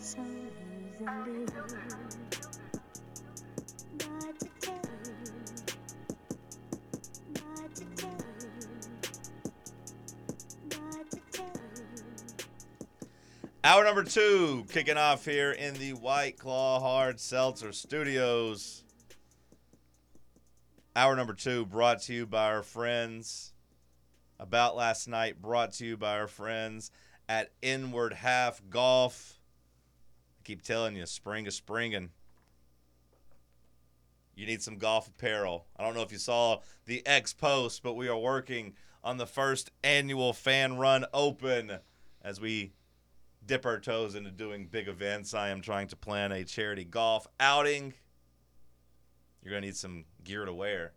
so easily. Hour number two kicking off here in the White Claw Hard Seltzer Studios. Hour number two brought to you by our friends. About last night brought to you by our friends at Inward Half Golf. Keep telling you, spring is springing. You need some golf apparel. I don't know if you saw the X post, but we are working on the first annual Fan Run Open as we dip our toes into doing big events. I am trying to plan a charity golf outing. You're going to need some gear to wear.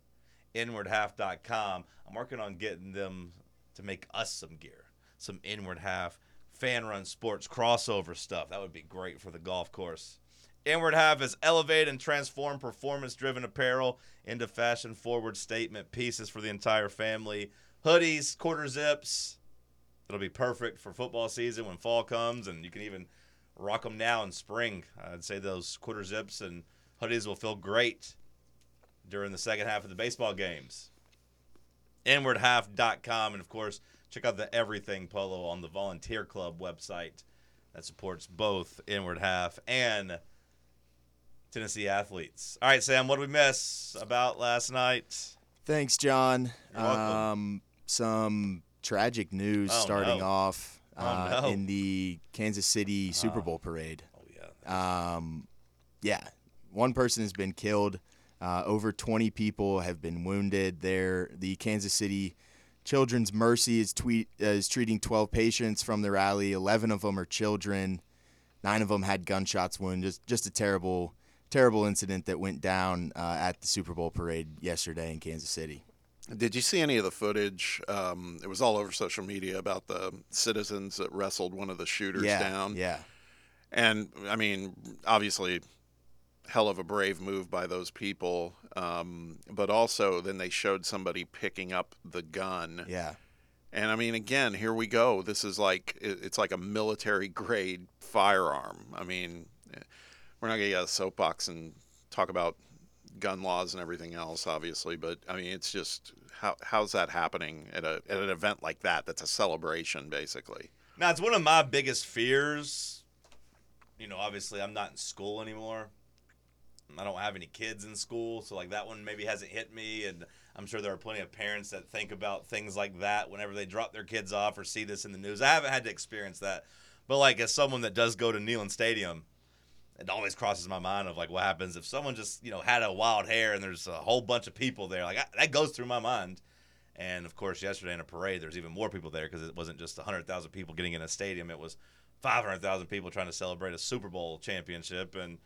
Inwardhalf.com. I'm working on getting them to make us some gear, some Inward Half fan run sports crossover stuff. That would be great for the golf course. Inward Half is elevate and transform performance driven apparel into fashion forward statement pieces for the entire family. Hoodies, quarter zips, It'll be perfect for football season when fall comes, and you can even rock them now in spring. I'd say those quarter zips and hoodies will feel great during the second half of the baseball games. Inwardhalf.com, and of course, check out the Everything Polo on the Volunteer Club website that supports both Inward Half and Tennessee athletes. All right, Sam, what did we miss about last night? Thanks, John. Um, some tragic news Oh, starting no. off Oh, uh, no. in the Kansas City Super Oh. Bowl parade. Oh, yeah. Um, yeah, one person has been killed. Uh, over 20 people have been wounded. There, the Kansas City Children's Mercy is tweet uh, is treating 12 patients from the rally. 11 of them are children. Nine of them had gunshots wounded. Just, just a terrible, terrible incident that went down uh, at the Super Bowl parade yesterday in Kansas City. Did you see any of the footage? Um, it was all over social media about the citizens that wrestled one of the shooters yeah, down. yeah. And I mean, obviously, hell of a brave move by those people. Um, but also, then they showed somebody picking up the gun. Yeah. And I mean, again, here we go. This is like it's like a military grade firearm. I mean, we're not gonna get a soapbox and talk about gun laws and everything else, obviously. But I mean, it's just how how's that happening at a at an event like that? That's a celebration, basically. Now, it's one of my biggest fears. You know, obviously, I'm not in school anymore. I don't have any kids in school, so like that one maybe hasn't hit me. And I'm sure there are plenty of parents that think about things like that whenever they drop their kids off or see this in the news. I haven't had to experience that, but like as someone that does go to Neyland Stadium, it always crosses my mind of like what happens if someone just you know had a wild hair and there's a whole bunch of people there. Like I, that goes through my mind. And of course, yesterday in a parade, there's even more people there because it wasn't just 100,000 people getting in a stadium. It was 500,000 people trying to celebrate a Super Bowl championship. And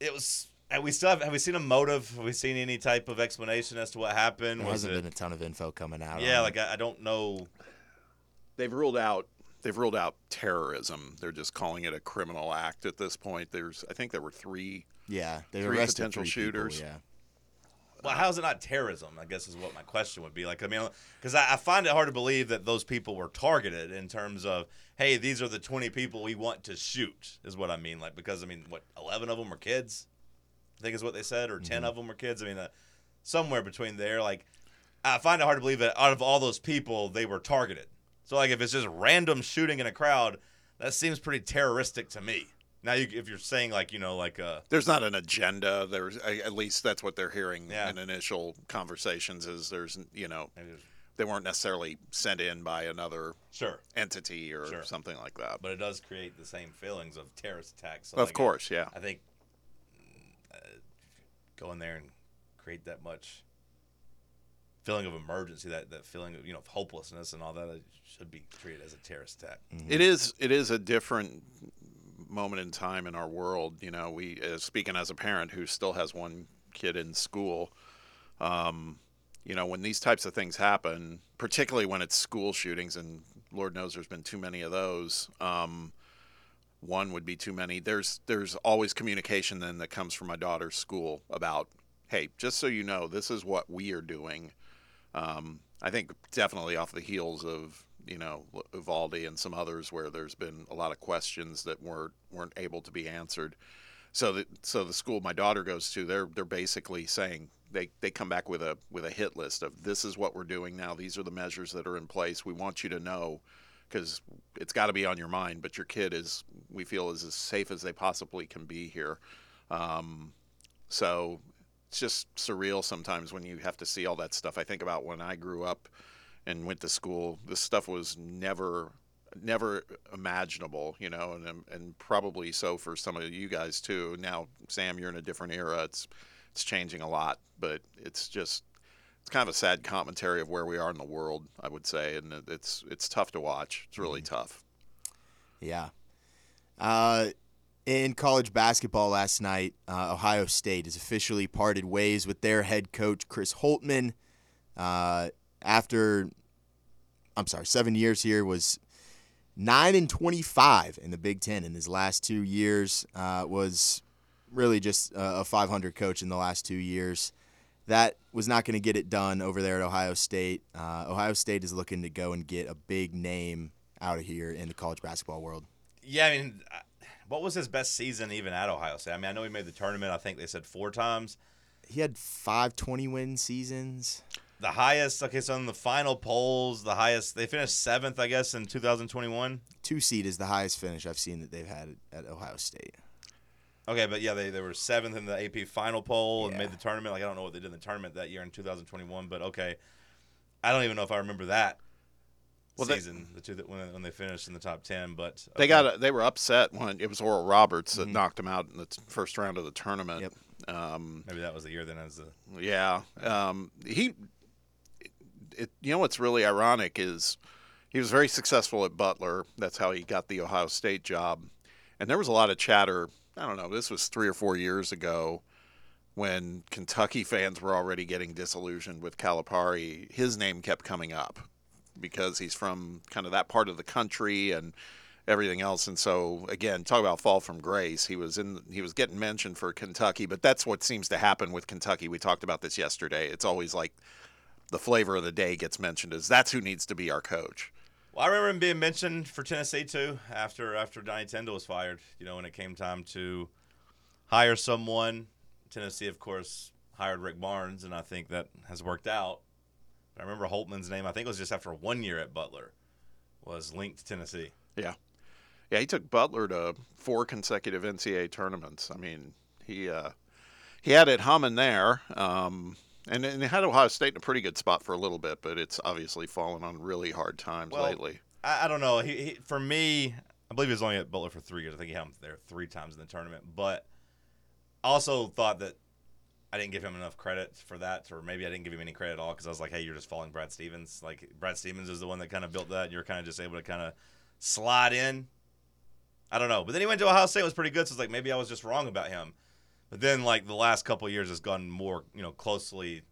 it was. Have we still have, have we seen a motive? Have we seen any type of explanation as to what happened? There Was hasn't it- been a ton of info coming out. yeah, on like I, I don't know. They've ruled out they've ruled out terrorism. They're just calling it a criminal act at this point. There's I think there were three Yeah, they Three arrested potential three people, shooters. yeah, Well, how is it not terrorism? I guess is what my question would be. Like, I mean, because I, I find it hard to believe that those people were targeted in terms of, hey, these are the 20 people we want to shoot, is what I mean. Like, because, I mean, what, 11 of them were kids? I think is what they said, or 10 of them were kids. I mean, uh, somewhere between there. Like, I find it hard to believe that out of all those people, they were targeted. So, like, if it's just random shooting in a crowd, that seems pretty terroristic to me. Now, you, if you're saying, like, you know, like, uh, There's not an agenda. There's at least that's what they're hearing Yeah. in initial conversations. Is there's you know they weren't necessarily sent in by another sure. entity or Sure. something like that. but it does create the same feelings of terrorist attacks. So of like, course, yeah. I think uh, go in there and create that much feeling of emergency, that, that feeling of you know of hopelessness and all that it should be treated as a terrorist attack. It is it is a different moment in time in our world. You know, we uh, speaking as a parent who still has one kid in school. Um, you know, when these types of things happen, particularly when it's school shootings, and Lord knows there's been too many of those. Um, one would be too many. There's there's always communication then that comes from my daughter's school about, hey, just so you know, this is what we are doing. Um, I think definitely off the heels of you know, Uvalde and some others where there's been a lot of questions that weren't weren't able to be answered. So that so the school my daughter goes to, they're they're basically saying they, they come back with a with a hit list of this is what we're doing now. These are the measures that are in place. We want you to know because it's got to be on your mind. But your kid is we feel is as safe as they possibly can be here. Um, so it's just surreal sometimes when you have to see all that stuff. I think about when I grew up and went to school. This stuff was never never imaginable, you know, and and probably so for some of you guys too. Now, Sam, you're in a different era. It's it's changing a lot, but it's just it's kind of a sad commentary of where we are in the world, I would say, and it's it's tough to watch. It's really tough. Yeah. Uh, in college basketball last night, uh, Ohio State has officially parted ways with their head coach Chris Holtmann. Uh, after, I'm sorry, seven years here was nine and 25 in the Big Ten in his last two years. Uh, was really just a 500 coach in the last two years. That was not going to get it done over there at Ohio State. Uh, Ohio State is looking to go and get a big name out of here in the college basketball world. Yeah, I mean, uh, what was his best season even at Ohio State? I mean, I know he made the tournament. I think they said four times. He had five 20 win seasons. The highest, okay, so in the final polls, the highest, they finished seventh, I guess, in 2021. Two seed is the highest finish I've seen that they've had at Ohio State. Okay, but yeah, they, they were seventh in the AP final poll and Yeah. made the tournament. Like, I don't know what they did in the tournament that year in 2021, but okay. I don't even know if I remember that Well, they- season, the two that when, when they finished in the top 10, but They got a, they were upset when it was Oral Roberts that Mhm. knocked them out in the t- first round of the tournament. Yep. Um, maybe that was the year then as the Yeah. Um, he, it, you know, what's really ironic is he was very successful at Butler. That's how he got the Ohio State job. And there was a lot of chatter. I don't know. This was three or four years ago when Kentucky fans were already getting disillusioned with Calipari. His name kept coming up because he's from kind of that part of the country and everything else. And so again, talk about fall from grace. He was in he was getting mentioned for Kentucky, but that's what seems to happen with Kentucky. We talked about this yesterday. It's always like the flavor of the day gets mentioned is that's who needs to be our coach. Well, I remember him being mentioned for Tennessee too after after Donnie Tyndall was fired. You know, when it came time to hire someone, Tennessee, of course, hired Rick Barnes, and I think that has worked out. I remember Holtmann's name. I think it was just after one year at Butler, was linked to Tennessee. Yeah. Yeah, he took Butler to four consecutive NCAA tournaments. I mean, he uh, he had it humming there, um, and, and he had Ohio State in a pretty good spot for a little bit, but it's obviously fallen on really hard times Well, lately. I, I don't know. He, he for me, I believe he was only at Butler for three years. I think he had him there three times in the tournament. But I also thought that I didn't give him enough credit for that, or maybe I didn't give him any credit at all because I was like, hey, you're just following Brad Stevens. Like Brad Stevens is the one that kind of built that. And you're kind of just able to kind of slide in. I don't know. But then he went to Ohio State, it was pretty good. So it's like maybe I was just wrong about him. But then like the last couple of years has gone more, you know, closely.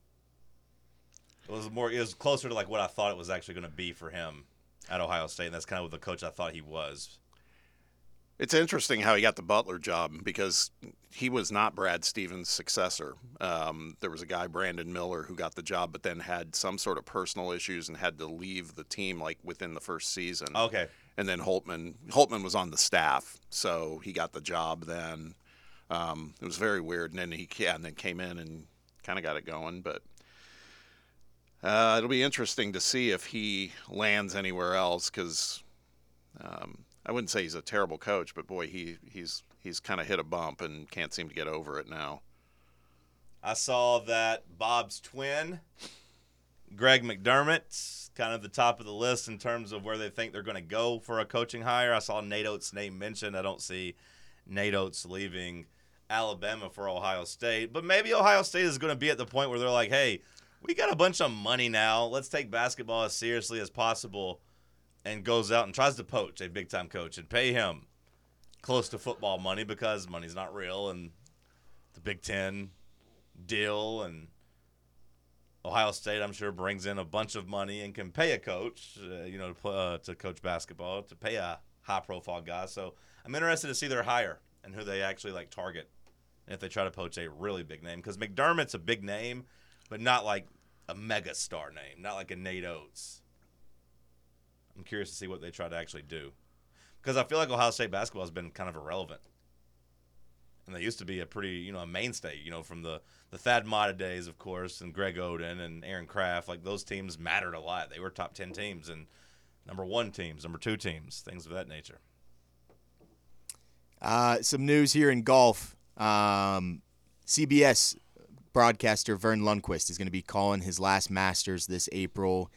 It was more. It was closer to like what I thought it was actually going to be for him at Ohio State, and that's kind of what the coach I thought he was. It's interesting how he got the Butler job because he was not Brad Stevens' successor. Um, there was a guy, Brandon Miller, who got the job, but then had some sort of personal issues and had to leave the team like within the first season. Okay, and then Holtmann Holtmann was on the staff, so he got the job then. Um, it was very weird, and then he yeah, and then came in and kind of got it going. But uh, it'll be interesting to see if he lands anywhere else because um, I wouldn't say he's a terrible coach, but boy, he he's he's kind of hit a bump and can't seem to get over it now. I saw that Bob's twin, Greg McDermott, kind of the top of the list in terms of where they think they're going to go for a coaching hire. I saw Nate Oats' name mentioned. I don't see Nate Oats leaving Alabama for Ohio State, but maybe Ohio State is going to be at the point where they're like, hey, we got a bunch of money now. Let's take basketball as seriously as possible and goes out and tries to poach a big time coach and pay him close to football money because money's not real and the Big Ten deal and Ohio State, I'm sure, brings in a bunch of money and can pay a coach, uh, you know, to, pl- uh, to coach basketball, to pay a high profile guy. So I'm interested to see their hire and who they actually like target if they try to poach a really big name because McDermott's a big name, but not like a mega star name, not like a Nate Oats. I'm curious to see what they try to actually do. Because I feel like Ohio State basketball has been kind of irrelevant. And they used to be a pretty, you know, a mainstay, you know, from the, the Thad Matta days, of course, and Greg Oden and Aaron Craft. Like those teams mattered a lot. They were top 10 teams and number one teams, number two teams, things of that nature. Uh, some news here in golf. Um, CBS broadcaster Verne Lundquist is going to be calling his last Masters this April.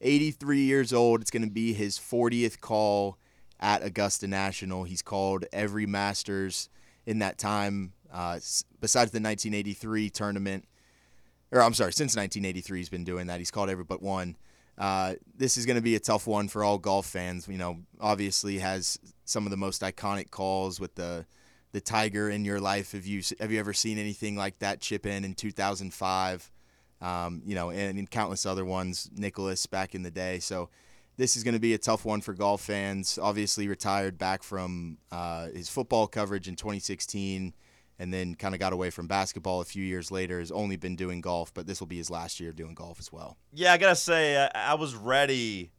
83 years old. It's going to be his 40th call at Augusta National. He's called every Masters in that time, uh, besides the 1983 tournament. Or I'm sorry, since 1983 he's been doing that. He's called every but one. Uh, this is going to be a tough one for all golf fans. You know, obviously has some of the most iconic calls with the the Tiger in your life. Have you have you ever seen anything like that chip in in 2005? Um, you know, and, and countless other ones. Nicklaus back in the day. So this is going to be a tough one for golf fans. Obviously retired back from uh, his football coverage in 2016. And then kind of got away from basketball a few years later. Has only been doing golf, but this will be his last year doing golf as well. Yeah, I gotta say, I, I was ready.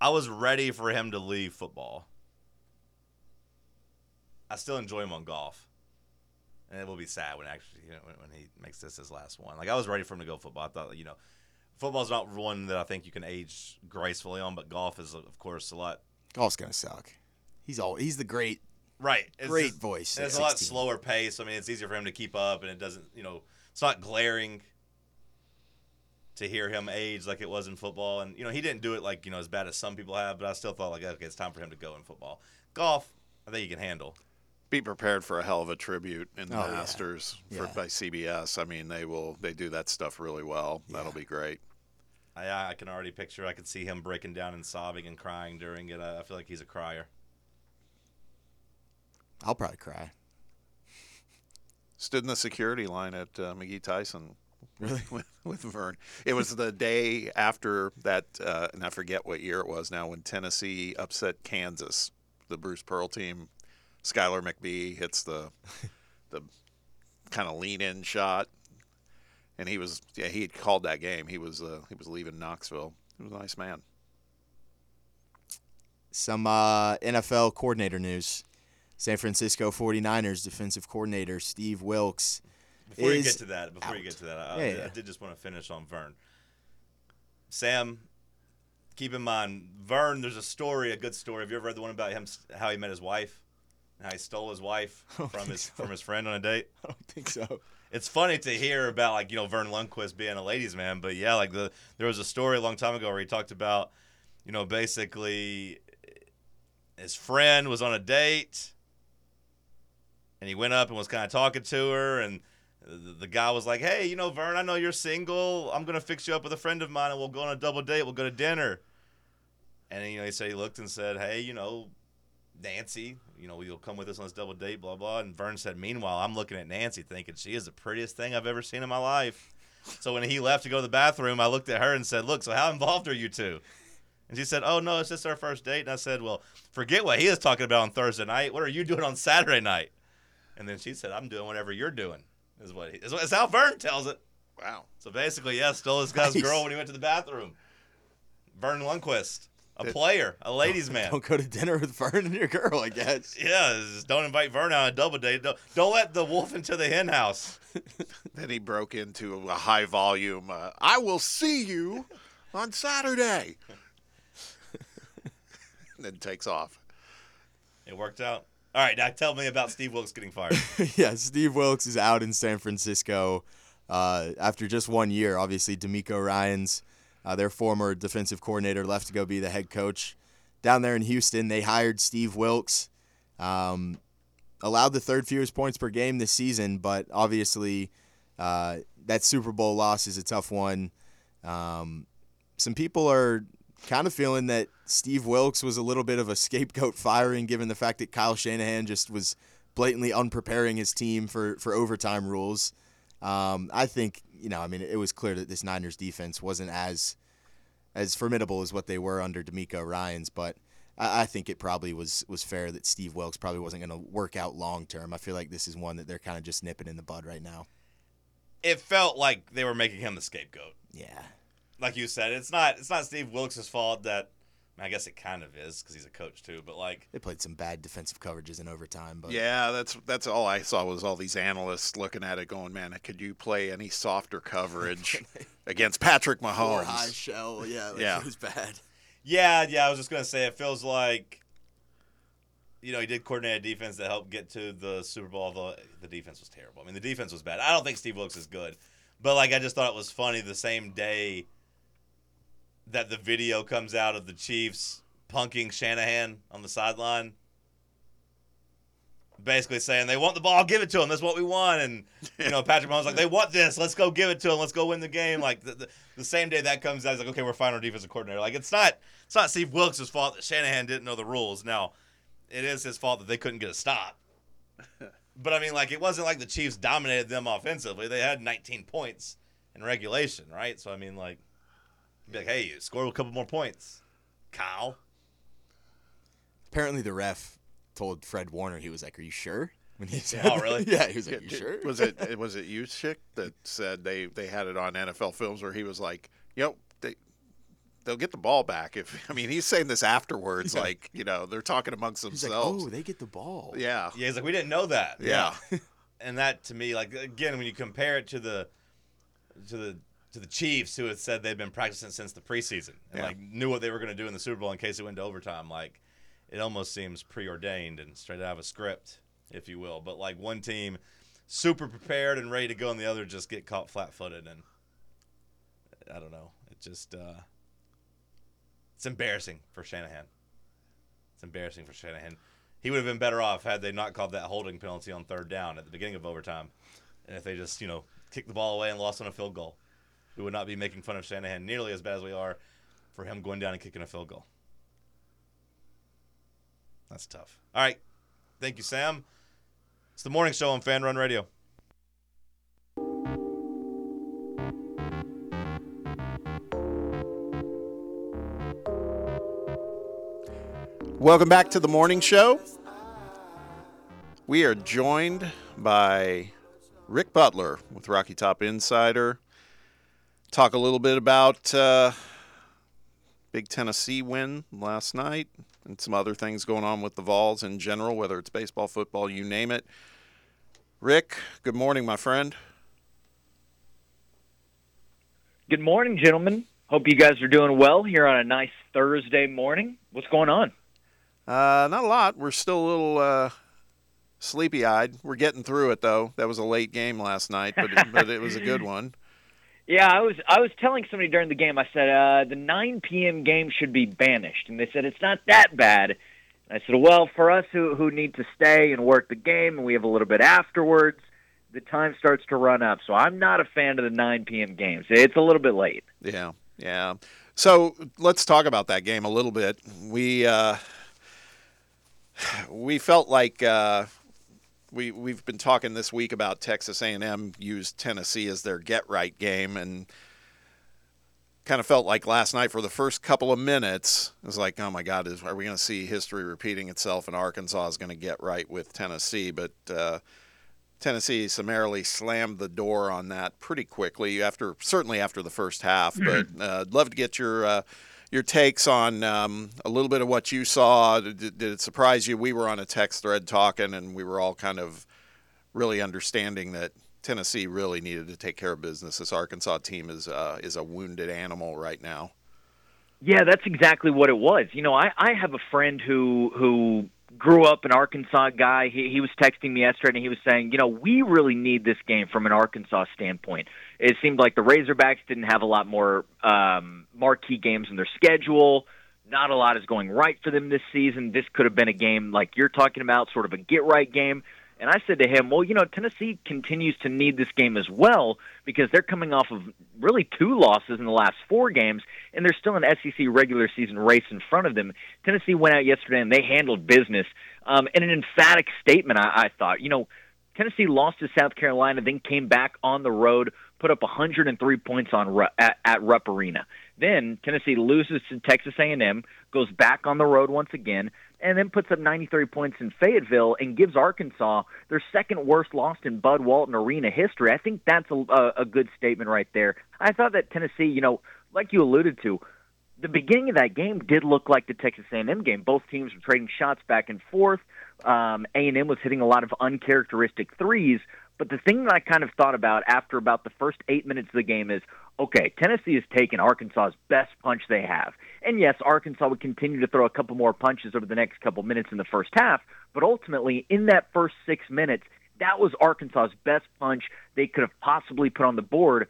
I was ready for him to leave football. I still enjoy him on golf, and it will be sad when actually you know, when, when he makes this his last one. Like I was ready for him to go football. I thought you know, football's not one that I think you can age gracefully on, but golf is of course a lot. Golf's gonna suck. He's all he's the great Right, it's great just- voice. it's a lot slower pace. I mean, it's easier for him to keep up, and it doesn't, you know, it's not glaring to hear him age like it was in football. And you know, he didn't do it like you know as bad as some people have, but I still thought like, okay, it's time for him to go in football. Golf, I think he can handle. Be prepared for a hell of a tribute in the Oh, yeah. Masters for, Yeah. by CBS. I mean, they will they do that stuff really well. That'll be great. I, I can already picture. I can see him breaking down and sobbing and crying during it. I, I feel like he's a crier. I'll probably cry. Stood in the security line at uh, McGee Tyson Really? with, with Verne. It was the day after that, uh, and I forget what year it was now, when Tennessee upset Kansas. The Bruce Pearl team, Skylar McBee hits the the kind of lean in shot, and he was yeah he had called that game. He was uh, he was leaving Knoxville. He was a nice man. Some uh, NFL coordinator news. San Francisco 49ers defensive coordinator Steve Wilks. Before you get to that, before you get to that, I, Yeah, I, yeah. I did just want to finish on Verne. Sam, keep in mind, Verne. There's a story, a good story. Have you ever read the one about him, how he met his wife, and how he stole his wife from his so. from his friend on a date? I don't think so. It's funny to hear about like you know Verne Lundquist being a ladies' man, but yeah, like the there was a story a long time ago where he talked about, you know, basically his friend was on a date, and he went up and was kind of talking to her, and the, guy was like, "Hey, you know, Verne, I know you're single. I'm gonna fix you up with a friend of mine, and we'll go on a double date. We'll go to dinner." And you know, he said he looked and said, "Hey, you know, Nancy, you know, you'll come with us on this double date, blah blah." And Verne said, "Meanwhile, I'm looking at Nancy, thinking she is the prettiest thing I've ever seen in my life." So when he left to go to the bathroom, I looked at her and said, "Look, so how involved are you two? And she said, "Oh no, it's just our first date." And I said, "Well, forget what he is talking about on Thursday night. What are you doing on Saturday night?" And then she said, "I'm doing whatever you're doing." Is what he, is, what- how Verne tells it. Wow. So basically, yeah, stole this guy's Nice. girl when he went to the bathroom. Verne Lundquist, a player, a ladies' man. Don't go to dinner with Verne and your girl, I guess. Yeah, just don't invite Verne on a double date. Don't, don't let the wolf into the hen house. Then he broke into a high volume. Uh, I will see you on Saturday. and then takes off. It worked out. All right, now tell me about Steve Wilks getting fired. yeah, Steve Wilks is out in San Francisco uh, after just one year. Obviously, DeMeco Ryans, uh, their former defensive coordinator, left to go be the head coach down there in Houston. They hired Steve Wilks, um, allowed the third fewest points per game this season, but obviously uh, that Super Bowl loss is a tough one. Um, some people are kind of feeling that Steve Wilks was a little bit of a scapegoat firing, given the fact that Kyle Shanahan just was blatantly unpreparing his team for for overtime rules. Um, I think you know, I mean, it was clear that this Niners defense wasn't as as formidable as what they were under DeMeco Ryan's, but I, I think it probably was was fair that Steve Wilks probably wasn't going to work out long term. I feel like this is one that they're kind of just nipping in the bud right now. It felt like they were making him the scapegoat. Yeah, like you said, it's not it's not Steve Wilks' fault that. I guess it kind of is because he's a coach too. But like, They played some bad defensive coverages in overtime, but Yeah, that's that's all I saw was all these analysts looking at it, going, "Man, could you play any softer coverage against Patrick Four Mahomes?" high shell, yeah, like, Yeah. it was bad. yeah, yeah, I was just gonna say it feels like, you know, he did coordinate a defense that helped get to the Super Bowl. Although the defense was terrible. I mean, the defense was bad. I don't think Steve Wilks is good, but like, I just thought it was funny the same day that the video comes out of the Chiefs punking Shanahan on the sideline. Basically saying they want the ball, give it to them. That's what we want. And you know, Patrick Mahomes like they want this. Let's go give it to them. Let's go win the game. Like the, the, the same day that comes out, he's like, okay, we're firing our defensive coordinator. Like it's not it's not Steve Wilks' fault that Shanahan didn't know the rules. Now, it is his fault that they couldn't get a stop. But I mean, like it wasn't like the Chiefs dominated them offensively. They had 19 points in regulation, right? So I mean, like, be like, hey, score a couple more points, Kyle. Apparently, the ref told Fred Warner he was like, "Are you sure?" When he said, Oh, really? yeah, he was like, Yeah, "You did- sure?" Was it was it you, Chick, that said they they had it on NFL Films where he was like, you know, they they'll get the ball back if I mean he's saying this afterwards, Yeah. like you know they're talking amongst He's like, themselves. "Oh, they get the ball." yeah, Yeah, he's like, we didn't know that. yeah, and that to me, like again, when you compare it to the to the to the Chiefs, who had said they'd been practicing since the preseason and Yeah. like knew what they were going to do in the Super Bowl in case it went to overtime, like it almost seems preordained and straight out of a script, if you will. But like one team super prepared and ready to go, and the other just get caught flat-footed, and I don't know. It just uh, it's embarrassing for Shanahan. It's embarrassing for Shanahan. He would have been better off had they not called that holding penalty on third down at the beginning of overtime, and if they just you know kicked the ball away and lost on a field goal, we would not be making fun of Shanahan nearly as bad as we are for him going down and kicking a field goal. That's tough. All right, thank you, Sam. It's the morning show on Fan Run Radio. Welcome back to the morning show. We are joined by Ric Butler with Rocky Top Insider. Talk a little bit about uh, big Tennessee win last night and some other things going on with the Vols in general, whether it's baseball, football, you name it. Ric, good morning, my friend. Good morning, gentlemen. Hope you guys are doing well here on a nice Thursday morning. What's going on? Uh, not a lot. We're still a little uh, sleepy eyed. We're getting through it, though. That was a late game last night, but it, but it was a good one. Yeah, I was I was telling somebody during the game. I said uh, the 9 p.m. game should be banished, and they said it's not that bad. And I said, well, for us who who need to stay and work the game, and we have a little bit afterwards, the time starts to run up. So I'm not a fan of the 9 p.m. games. It's a little bit late. Yeah, yeah. So let's talk about that game a little bit. We uh, we felt like uh, we we've been talking this week about Texas A&M used Tennessee as their get right game, and kind of felt like last night for the first couple of minutes it was like, oh my God, is are we going to see history repeating itself? And Arkansas is going to get right with Tennessee, but. Uh, Tennessee summarily slammed the door on that pretty quickly after certainly after the first half. But uh, I'd love to get your uh, your takes on um, a little bit of what you saw. Did, did it surprise you? We were on a text thread talking, and we were all kind of really understanding that Tennessee really needed to take care of business. This Arkansas team is uh, is a wounded animal right now. Yeah, that's exactly what it was. You know, I I have a friend who who grew up an Arkansas guy. He he was texting me yesterday and he was saying, you know, we really need this game from an Arkansas standpoint. It seemed like the Razorbacks didn't have a lot more um, marquee games in their schedule. Not a lot is going right for them this season. This could have been a game like you're talking about, sort of a get right game. And I said to him, well, you know, Tennessee continues to need this game as well because they're coming off of really two losses in the last four games, and there's still an SEC regular season race in front of them. Tennessee went out yesterday and they handled business um, in an emphatic statement, I, I thought. You know, Tennessee lost to South Carolina, then came back on the road, put up 103 points on at, at Rupp Arena. Then Tennessee loses to Texas A&M, goes back on the road once again, and then puts up 93 points in Fayetteville and gives Arkansas their second worst loss in Bud Walton Arena history. I think that's a, a, good statement right there. I thought that Tennessee, you know, like you alluded to, the beginning of that game did look like the Texas A&M game. Both teams were trading shots back and forth. Um, A&M was hitting a lot of uncharacteristic threes. But the thing that I kind of thought about after about the first eight minutes of the game is, okay, Tennessee has taken Arkansas's best punch they have. And yes, Arkansas would continue to throw a couple more punches over the next couple minutes in the first half. But ultimately, in that first six minutes, that was Arkansas's best punch they could have possibly put on the board.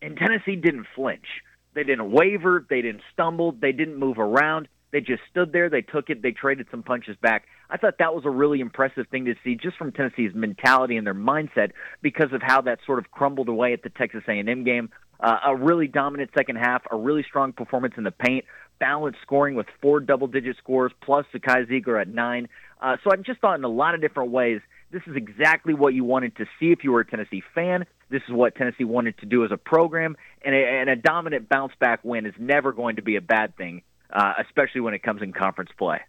And Tennessee didn't flinch. They didn't waver. They didn't stumble. They didn't move around. They just stood there. They took it. They traded some punches back. I thought that was a really impressive thing to see, just from Tennessee's mentality and their mindset, because of how that sort of crumbled away at the Texas A&M game. Uh, a really dominant second half, a really strong performance in the paint, balanced scoring with four double-digit scores, plus Zakai Zeigler at nine. Uh, so I just thought in a lot of different ways, this is exactly what you wanted to see if you were a Tennessee fan. This is what Tennessee wanted to do as a program, and a, and a dominant bounce back win is never going to be a bad thing, uh, especially when it comes in conference play.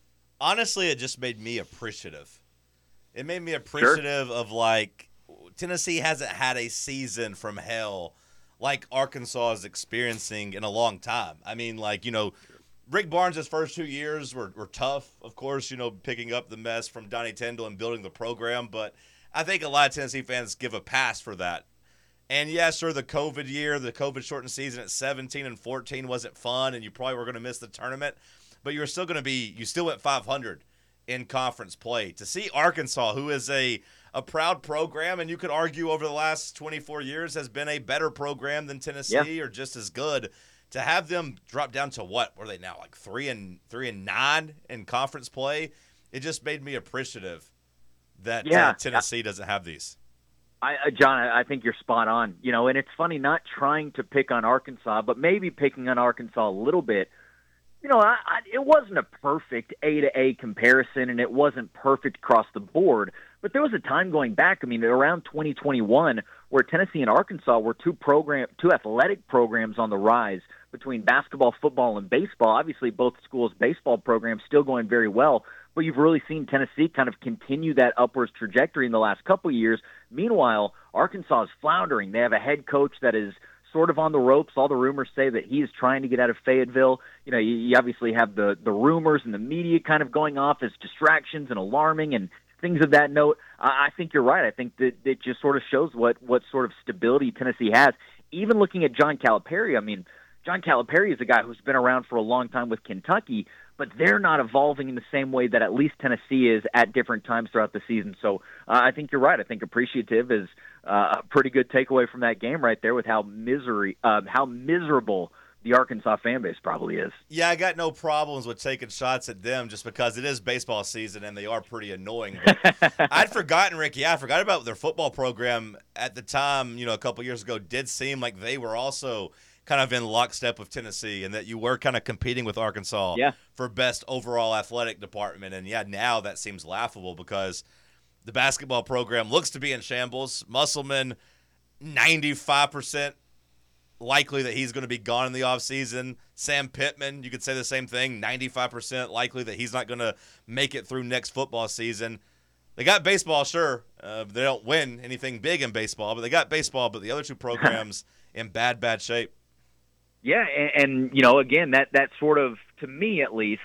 Honestly, it just made me appreciative. It made me appreciative of like Tennessee hasn't had a season from hell like Arkansas is experiencing in a long time. I mean, like you know, Rick Barnes' first two years were, were tough, of course, you know, picking up the mess from Donnie Tyndall and building the program. But I think a lot of Tennessee fans give a pass for that. And yes, sir, the COVID year, the COVID shortened season at 17 and 14 wasn't fun, and you probably were going to miss the tournament, but you're still going to be, you still went 500 in conference play. To see Arkansas, who is a, a proud program, and you could argue over the last 24 years has been a better program than Tennessee Yeah. or just as good to have them drop down to what were they now like three and three and nine in conference play it just made me appreciative that uh, tennessee doesn't have these I, uh, John, I think you're spot on. You know, and it's funny not trying to pick on Arkansas, but maybe picking on Arkansas a little bit. You know, I, I, it wasn't a perfect A to A comparison, and it wasn't perfect across the board. But there was a time going back. I mean, around 2021, where Tennessee and Arkansas were two program, two athletic programs on the rise between basketball, football, and baseball. Obviously, both schools' baseball programs still going very well, but you've really seen Tennessee kind of continue that upwards trajectory in the last couple of years. Meanwhile, Arkansas is floundering. They have a head coach that is sort of on the ropes. All the rumors say that he is trying to get out of Fayetteville. You know, you, you obviously have the the rumors and the media kind of going off as distractions and alarming and things of that note. I, I think you're right. I think that it just sort of shows what what sort of stability Tennessee has. Even looking at John Calipari, I mean, John Calipari is a guy who's been around for a long time with Kentucky, but they're not evolving in the same way that at least Tennessee is at different times throughout the season. So uh, I think you're right. I think appreciative is uh, a pretty good takeaway from that game right there with how misery, uh, how miserable the Arkansas fan base probably is. yeah i got no problems with taking shots at them just because it is baseball season and they are pretty annoying i'd forgotten ricky i forgot about their football program at the time you know a couple years ago did seem like they were also kind of in lockstep with tennessee and that you were kind of competing with arkansas Yeah. for best overall athletic department. And yeah, now that seems laughable because the basketball program looks to be in shambles. Musselman, 95% likely that he's going to be gone in the offseason. Sam Pittman, you could say the same thing, 95% likely that he's not going to make it through next football season. They got baseball, sure. Uh, they don't win anything big in baseball, but they got baseball. But the other two programs in bad, bad shape. Yeah, and, and you know, again, that that sort of, to me at least,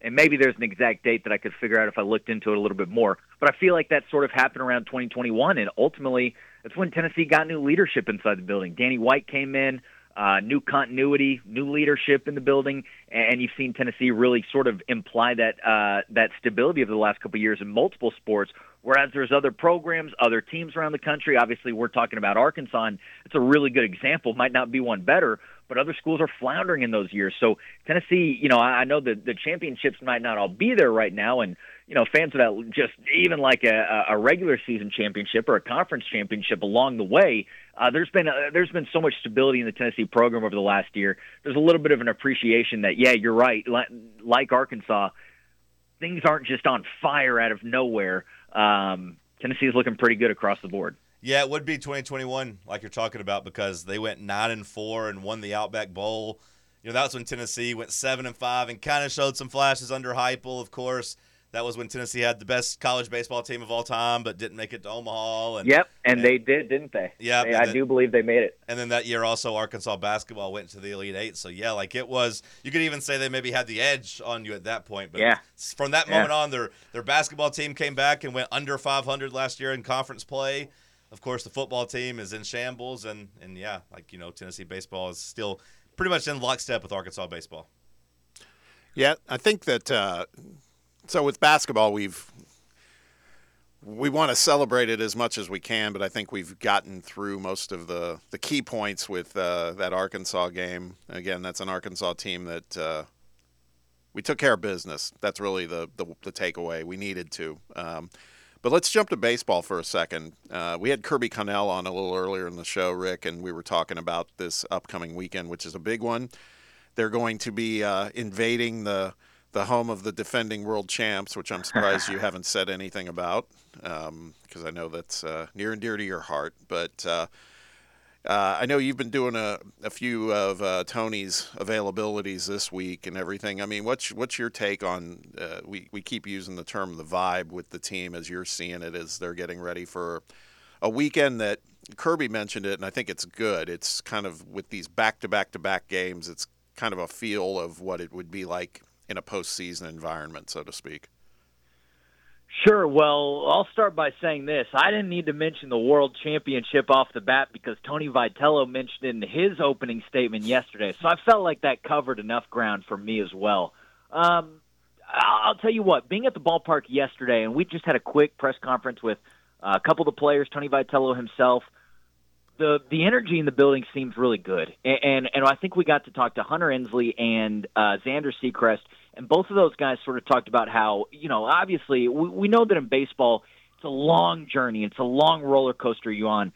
and maybe there's an exact date that I could figure out if I looked into it a little bit more. But I feel like that sort of happened around 2021, and ultimately, that's when Tennessee got new leadership inside the building. Danny White came in, uh, new continuity, new leadership in the building, and you've seen Tennessee really sort of imply that uh, that stability over the last couple of years in multiple sports. Whereas there's other programs, other teams around the country. Obviously, we're talking about Arkansas, and it's a really good example. Might not be one better, but other schools are floundering in those years. So Tennessee, you know, I know that the championships might not all be there right now, and you know, fans of that just even like a, a regular season championship or a conference championship along the way. Uh, there's been a, there's been so much stability in the Tennessee program over the last year. There's a little bit of an appreciation that yeah, you're right. Like, like Arkansas, things aren't just on fire out of nowhere. Um, Tennessee is looking pretty good across the board. Yeah, it would be 2021, like you're talking about, because they went nine and four and won the Outback Bowl. You know, that's when Tennessee went seven and five and kind of showed some flashes under Heupel, of course. That was when Tennessee had the best college baseball team of all time, but didn't make it to Omaha. And Yep, and and- they did, didn't they? Yeah, I the- do believe they made it. And then that year also Arkansas basketball went to the Elite Eight. So yeah, like it was. You could even say they maybe had the edge on you at that point. But Yeah. from that Yeah. moment on, their their basketball team came back and went under 500 last year in conference play. Of course, the football team is in shambles, and and yeah, like you know, Tennessee baseball is still pretty much in lockstep with Arkansas baseball. Yeah, I think that. Uh, so with basketball, we've we want to celebrate it as much as we can, but I think we've gotten through most of the the key points with uh, that Arkansas game. Again, that's an Arkansas team that uh, we took care of business. That's really the the, the takeaway. We needed to. Um, but let's jump to baseball for a second. Uh, we had Kirby Connell on a little earlier in the show, Ric, and we were talking about this upcoming weekend, which is a big one. They're going to be uh, invading the the home of the defending world champs, which I'm surprised you haven't said anything about, because I know that's uh, near and dear to your heart. But uh, uh, I know you've been doing a, a few of uh, Tony's availabilities this week and everything. I mean, what's what's your take on? Uh, we we keep using the term the vibe with the team as you're seeing it as they're getting ready for a weekend that Kirby mentioned it, and I think it's good. It's kind of with these back to back to back games. It's kind of a feel of what it would be like in a postseason environment, so to speak. Sure. Well, I'll start by saying this. I didn't need to mention the World Championship off the bat because Tony Vitello mentioned it in his opening statement yesterday. So I felt like that covered enough ground for me as well. Um, I'll tell you what, being at the ballpark yesterday, and we just had a quick press conference with uh, a couple of the players, Tony Vitello himself. The the energy in the building seems really good, and and, and I think we got to talk to Hunter Ensley and uh, Zander Sechrist, and both of those guys sort of talked about how you know obviously we, we know that in baseball it's a long journey, it's a long roller coaster you on.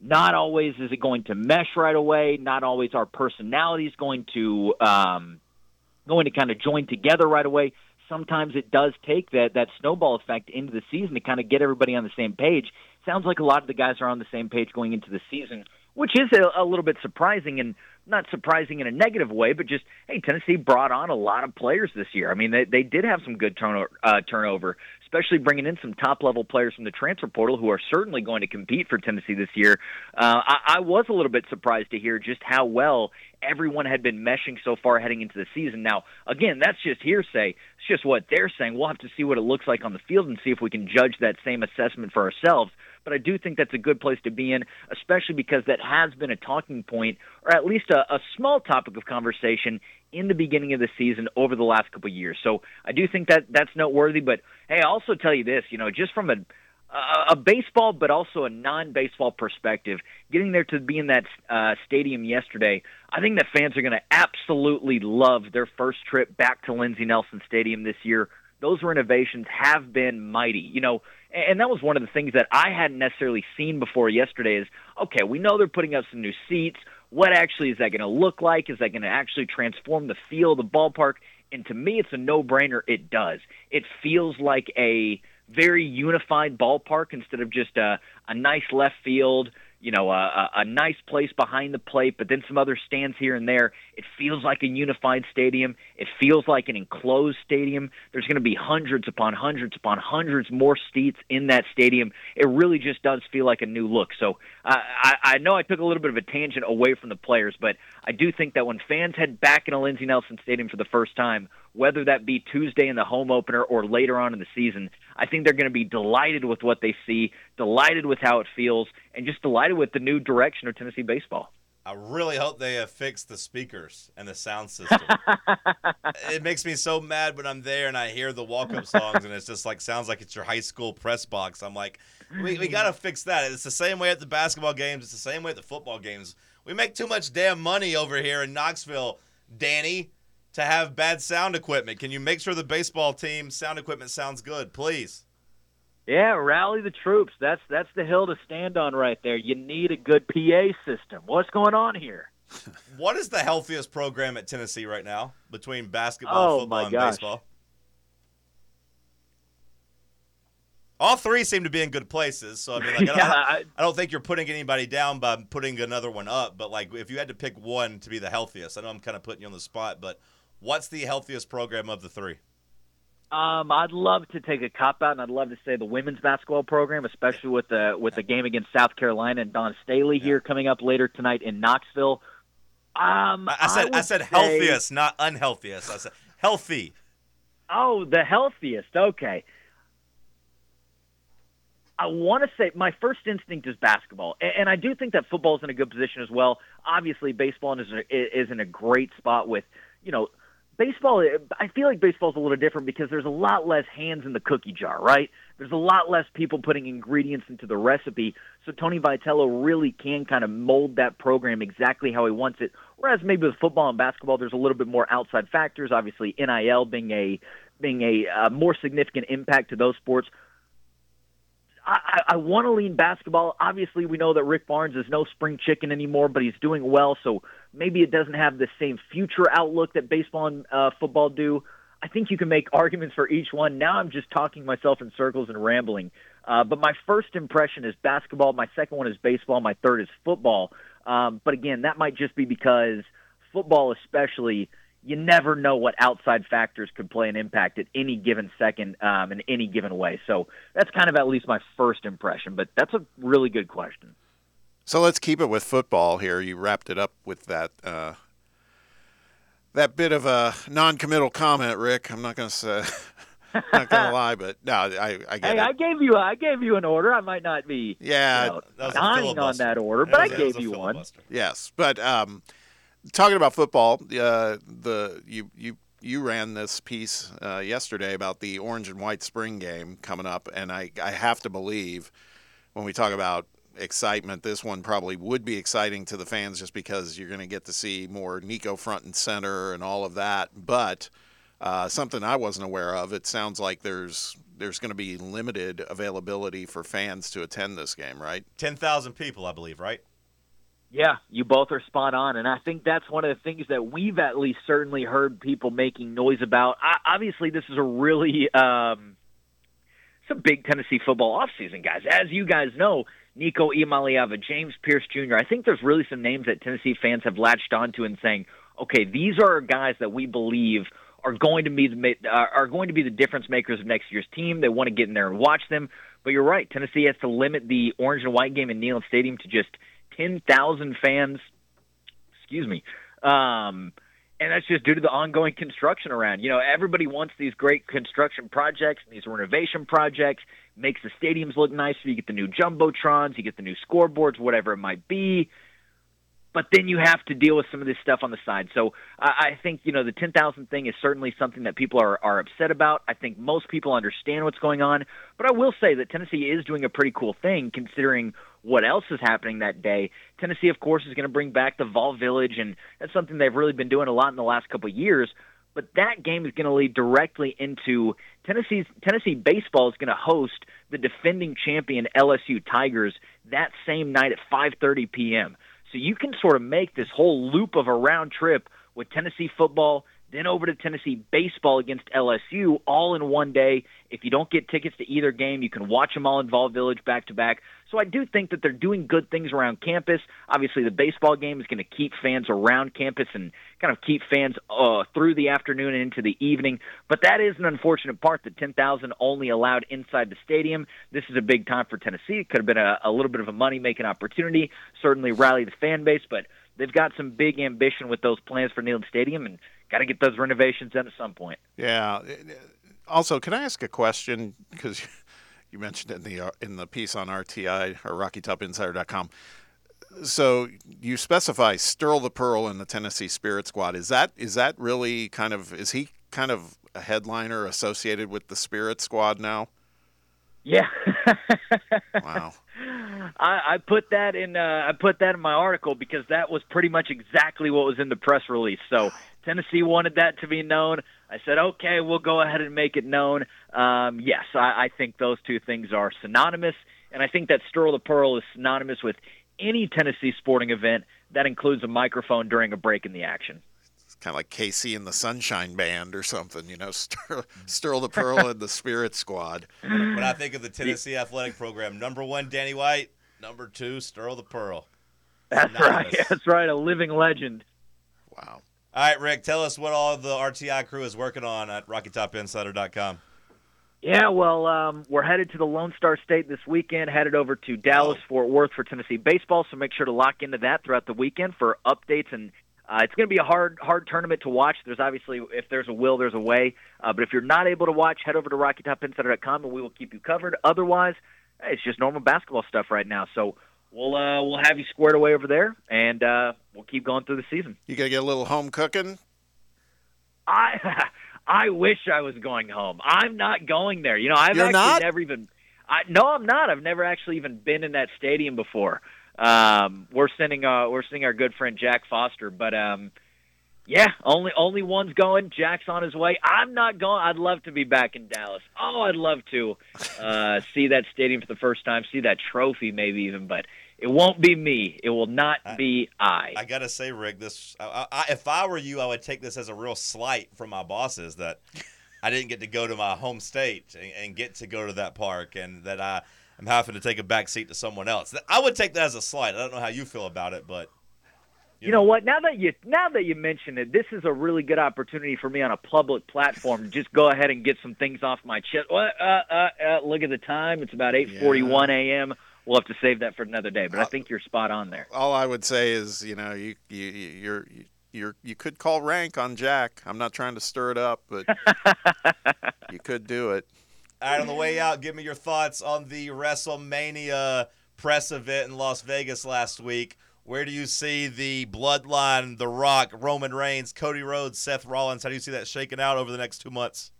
Not always is it going to mesh right away. Not always our personalities going to um, going to kind of join together right away. Sometimes it does take that that snowball effect into the season to kind of get everybody on the same page. Sounds like a lot of the guys are on the same page going into the season, which is a, a little bit surprising and not surprising in a negative way, but just hey, Tennessee brought on a lot of players this year. I mean, they they did have some good turnover, uh, turnover, especially bringing in some top level players from the transfer portal who are certainly going to compete for Tennessee this year. Uh, I, I was a little bit surprised to hear just how well everyone had been meshing so far heading into the season. Now, again, that's just hearsay. It's just what they're saying. We'll have to see what it looks like on the field and see if we can judge that same assessment for ourselves. But I do think that's a good place to be in, especially because that has been a talking point, or at least a, a small topic of conversation in the beginning of the season over the last couple of years. So I do think that that's noteworthy. But hey, I'll also tell you this, you know, just from a a baseball, but also a non-baseball perspective. Getting there to be in that uh, stadium yesterday, I think that fans are going to absolutely love their first trip back to Lindsey Nelson Stadium this year. Those renovations have been mighty, you know, and that was one of the things that I hadn't necessarily seen before yesterday. Is okay, we know they're putting up some new seats. What actually is that going to look like? Is that going to actually transform the feel of the ballpark? And to me, it's a no-brainer. It does. It feels like a very unified ballpark instead of just a, a nice left field, you know, a, a nice place behind the plate, but then some other stands here and there. It feels like a unified stadium. It feels like an enclosed stadium. There's going to be hundreds upon hundreds upon hundreds more seats in that stadium. It really just does feel like a new look. So uh, I, I know I took a little bit of a tangent away from the players, but I do think that when fans head back into Lindsey Nelson Stadium for the first time, whether that be Tuesday in the home opener or later on in the season, I think they're going to be delighted with what they see, delighted with how it feels, and just delighted with the new direction of Tennessee baseball. I really hope they have fixed the speakers and the sound system. it makes me so mad when I'm there and I hear the walk-up songs and it's just like sounds like it's your high school press box. I'm like, we, we got to fix that. It's the same way at the basketball games. It's the same way at the football games. We make too much damn money over here in Knoxville, Danny, to have bad sound equipment. Can you make sure the baseball team sound equipment sounds good, please? Yeah, rally the troops. That's that's the hill to stand on right there. You need a good PA system. What's going on here? What is the healthiest program at Tennessee right now between basketball, Oh, football, my and gosh. baseball? All three seem to be in good places. So I mean, like, I, don't, yeah, I, I don't think you're putting anybody down by putting another one up. But like, if you had to pick one to be the healthiest, I know I'm kind of putting you on the spot, but what's the healthiest program of the three? Um, I'd love to take a cop out, and I'd love to say the women's basketball program, especially with the with the game against South Carolina and Dawn Staley here coming up later tonight in Knoxville. Um, I, I said I, would said say- healthiest, not unhealthiest. I said healthy. Oh, the healthiest. Okay. I want to say my first instinct is basketball, and I do think that football is in a good position as well. Obviously, baseball is is in a great spot with you know baseball. I feel like baseball is a little different because there's a lot less hands in the cookie jar, right? There's a lot less people putting ingredients into the recipe, so Tony Vitello really can kind of mold that program exactly how he wants it. Whereas maybe with football and basketball, there's a little bit more outside factors. Obviously, NIL being a being a uh, more significant impact to those sports. I, I, I want to lean basketball. Obviously, we know that Rick Barnes is no spring chicken anymore, but he's doing well. So maybe it doesn't have the same future outlook that baseball and uh, football do. I think you can make arguments for each one. Now I'm just talking myself in circles and rambling. Uh, but my first impression is basketball. My second one is baseball. My third is football. Um, but again, that might just be because football, especially, you never know what outside factors could play an impact at any given second um, in any given way. So that's kind of at least my first impression. But that's a really good question. So let's keep it with football here. You wrapped it up with that uh, that bit of a non-committal comment, Ric. I'm not going to say, not going to lie, but no, I, I get Hey, it. I gave you I gave you an order. I might not be yeah, you know, That was a dying on that order, but I was- was gave you one. yes, but um, talking about football, uh, the you you you ran this piece uh, yesterday about the orange and white spring game coming up, and I I have to believe when we talk about excitement, this one probably would be exciting to the fans just because you're going to get to see more Nico front and center and all of that. But uh, something I wasn't aware of, it sounds like there's there's going to be limited availability for fans to attend this game, right? Ten thousand people, I believe, right? Yeah, you both are spot on, and I think that's one of the things that we've at least certainly heard people making noise about. I, obviously, this is a really um, it's a big Tennessee football offseason, guys. As you guys know, Nico Iamaleava, James Pierce Jr. I think there's really some names that Tennessee fans have latched onto and saying, okay, these are guys that we believe are going to be the uh, are going to be the difference makers of next year's team. They want to get in there and watch them. But you're right, Tennessee has to limit the orange and white game in Neyland Stadium to just 10,000 fans. Excuse me. Um, and that's just due to the ongoing construction around. You know, everybody wants these great construction projects and these renovation projects. Makes the stadiums look nicer. You get the new jumbotrons, you get the new scoreboards, whatever it might be. But then you have to deal with some of this stuff on the side. So I, I think you know the ten thousand thing is certainly something that people are are upset about. I think most people understand what's going on. But I will say that Tennessee is doing a pretty cool thing considering what else is happening that day. Tennessee, of course, is going to bring back the Vol Village, and that's something they've really been doing a lot in the last couple of years. But that game is going to lead directly into Tennessee's Tennessee baseball is going to host the defending champion LSU Tigers that same night at 5:30 p.m. So you can sort of make this whole loop of a round trip with Tennessee football, then over to Tennessee baseball against LSU all in one day. If you don't get tickets to either game, you can watch them all in Vol Village back to back. So I do think that they're doing good things around campus. Obviously, the baseball game is going to keep fans around campus and kind of keep fans uh, through the afternoon and into the evening. But that is an unfortunate part that 10,000 only allowed inside the stadium. This is a big time for Tennessee. It could have been a, a little bit of a money making opportunity, certainly rally the fan base, but they've got some big ambition with those plans for Neyland Stadium and got to get those renovations done at some point. Yeah. Also, can I ask a question? Because you mentioned in the uh, in the piece on RTI or RockyTopInsider.com. So you specify Sterl the Pearl in the Tennessee Spirit Squad. Is that is that really kind of is he kind of a headliner associated with the Spirit Squad now? Yeah. Wow. I, I put that in. Uh, I put that in my article because that was pretty much exactly what was in the press release. So Tennessee wanted that to be known. I said, okay, we'll go ahead and make it known. Um, yes, I, I think those two things are synonymous, and I think that Sterl the Pearl is synonymous with any Tennessee sporting event that includes a microphone during a break in the action. It's kind of like KC and the Sunshine Band or something, you know, Sterl, Sterl the Pearl and the Spirit Squad. When I think of the Tennessee athletic program, number one, Danny White. Number two, Sterl the Pearl. That's Synonymous. right. That's right. A living legend. Wow. All right, Ric, tell us what all the RTI crew is working on at RockyTopInsider.com. Yeah, well, um, we're headed to the Lone Star State this weekend, headed over to Dallas, Fort Worth for Tennessee baseball. So make sure to lock into that throughout the weekend for updates. And uh, it's going to be a hard, hard tournament to watch. There's obviously, if there's a will, there's a way. Uh, but if you're not able to watch, head over to RockyTopInsider.com and we will keep you covered. Otherwise, it's just normal basketball stuff right now. So we'll uh, we'll have you squared away over there, and uh, we'll keep going through the season. You gotta get a little home cooking. I I wish I was going home. I'm not going there. You know, I've You're actually not? never even. I no, I'm not. I've never actually even been in that stadium before. Um, we're sending uh, we're sending our good friend Jack Foster, but um, yeah, only only one's going. Jack's on his way. I'm not going. I'd love to be back in Dallas. Oh, I'd love to uh, see that stadium for the first time, see that trophy, maybe even. But it won't be me. It will not I- be I. I gotta say, Ric, this I, I, if I were you, I would take this as a real slight from my bosses that I didn't get to go to my home state and, and get to go to that park, and that I am having to take a back seat to someone else. I would take that as a slight. I don't know how you feel about it, but You know what? Now that you now that you mention it, this is a really good opportunity for me on a public platform to just go ahead and get some things off my chest. What? Uh, uh, uh, look at the time; it's about eight forty-one a.m. We'll have to save that for another day. But I think you're spot on there. All I would say is, you know, you you you're you're you could call rank on Jack. I'm not trying to stir it up, but you could do it. All right, on the way out, give me your thoughts on the WrestleMania press event in Las Vegas last week. Where do you see the bloodline, The Rock, Roman Reigns, Cody Rhodes, Seth Rollins? How do you see that shaking out over the next two months?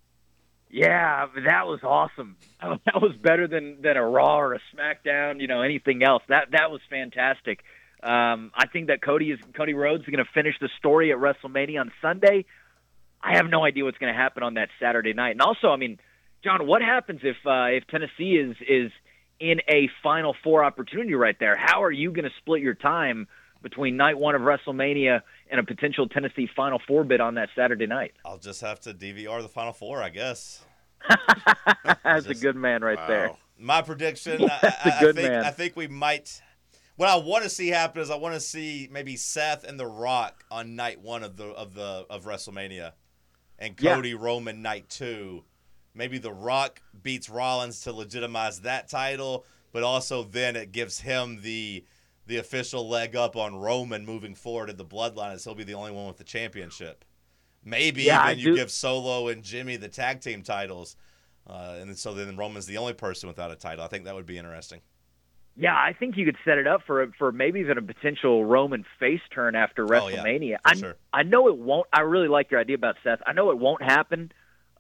Yeah, that was awesome. That was better than than a Raw or a SmackDown. You know, anything else. That that was fantastic. Um, I think that Cody is Cody Rhodes is going to finish the story at WrestleMania on Sunday. I have no idea what's going to happen on that Saturday night. And also, I mean, John, what happens if uh, if Tennessee is is in a Final Four opportunity right there? How are you going to split your time between night one of WrestleMania and a potential Tennessee Final Four bid on that Saturday night? I'll just have to DVR the Final Four, I guess. That's a good man right there. My prediction, I, I- I think, man. I think we might. What I want to see happen is I want to see maybe Seth and The Rock on night one of the of the of WrestleMania, and Yeah. Cody Roman night two. Maybe The Rock beats Rollins to legitimize that title, but also then it gives him the the official leg up on Roman moving forward in the Bloodline, as he'll be the only one with the championship. Maybe Yeah, I even you do- give Solo and Jimmy the tag team titles. Uh, and so then Roman's the only person without a title. I think that would be interesting. Yeah, I think you could set it up for for maybe even a potential Roman face turn after Oh, yeah, WrestleMania. I sure. I know it won't. I really like your idea about Seth. I know it won't happen,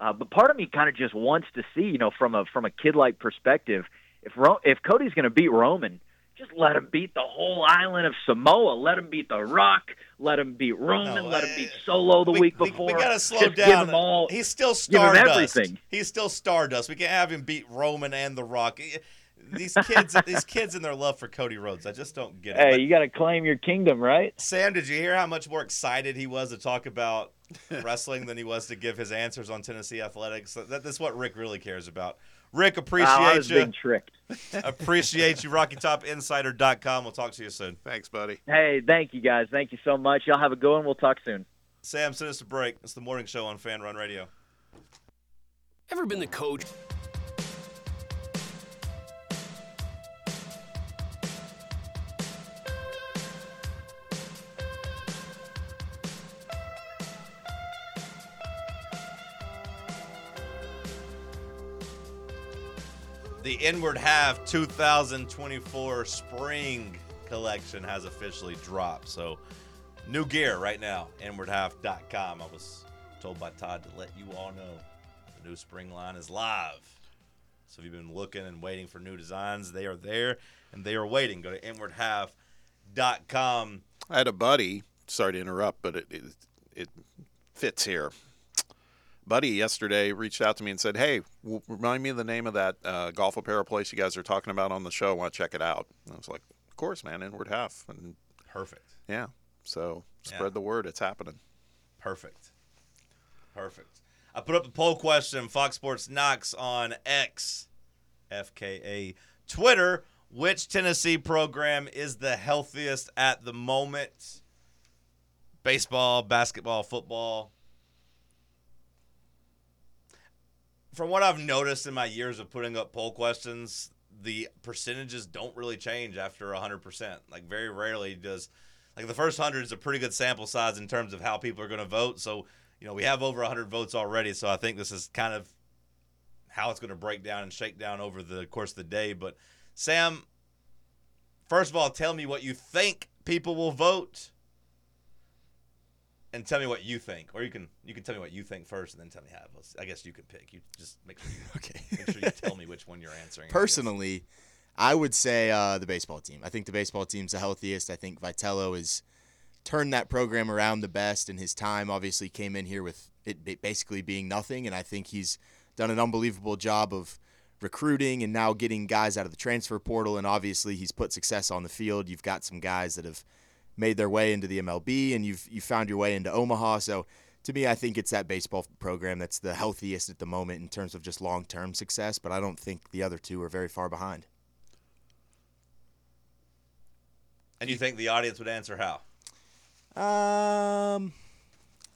uh, but part of me kind of just wants to see, you know, from a from a kid like perspective, if Ro- if Cody's going to beat Roman, just let him beat the whole island of Samoa. Let him beat The Rock. Let him beat Roman. No, let him beat Solo the we, week before. We, gotta slow Just down. Give him all. He's still give him Stardust. everything. He's still Stardust. We can't have him beat Roman and The Rock. These kids, these kids, and their love for Cody Rhodes, I just don't get it. Hey, But you got to claim your kingdom, right? Sam, did you hear how much more excited he was to talk about wrestling than he was to give his answers on Tennessee athletics? That, that's what Ric really cares about. Ric, appreciate Wow, I appreciate was you. being tricked. appreciate you. RockyTopInsider.com. We'll talk to you soon. Thanks, buddy. Hey, thank you guys. Thank you so much. Y'all have a good one. We'll talk soon. Sam, send us a break. It's the morning show on Fan Run Radio. Ever been the coach? The Inward Half 2024 Spring Collection has officially dropped. So, new gear right now, inwardhalf.com. I was told by Todd to let you all know the new spring line is live. So, if you've been looking and waiting for new designs, they are there and they are waiting. Go to inwardhalf.com. I had a buddy. Sorry to interrupt, but it it, it fits here. Buddy yesterday reached out to me and said, "Hey, w- remind me of the name of that uh, golf apparel place you guys are talking about on the show. I want to check it out." And I was like, "Of course, man. Inward half." And Perfect. yeah, so spread Yeah. the word. It's happening. Perfect. Perfect. I put up a poll question. Fox Sports Knox on X, FKA Twitter. Which Tennessee program is the healthiest at the moment? Baseball, basketball, football. From what I've noticed in my years of putting up poll questions, the percentages don't really change after 100%. Like, very rarely does, like, the first 100 is a pretty good sample size in terms of how people are going to vote. So, you know, we have over 100 votes already. So I think this is kind of how it's going to break down and shake down over the course of the day. But, Sam, first of all, tell me what you think people will vote. And tell me what you think, or you can you can tell me what you think first, and then tell me how. I guess you can pick. You just make sure you Okay. make sure you tell me which one you're answering. Personally, I would say uh, the baseball team. I think the baseball team's the healthiest. I think Vitello has turned that program around the best in his time. Obviously, came in here with it basically being nothing, and I think he's done an unbelievable job of recruiting and now getting guys out of the transfer portal. And obviously, he's put success on the field. You've got some guys that have made their way into the MLB, and you've you found your way into Omaha. So. To me, I think it's that baseball program that's the healthiest at the moment in terms of just long term success, but I don't think the other two are very far behind. And you think the audience would answer how? Um,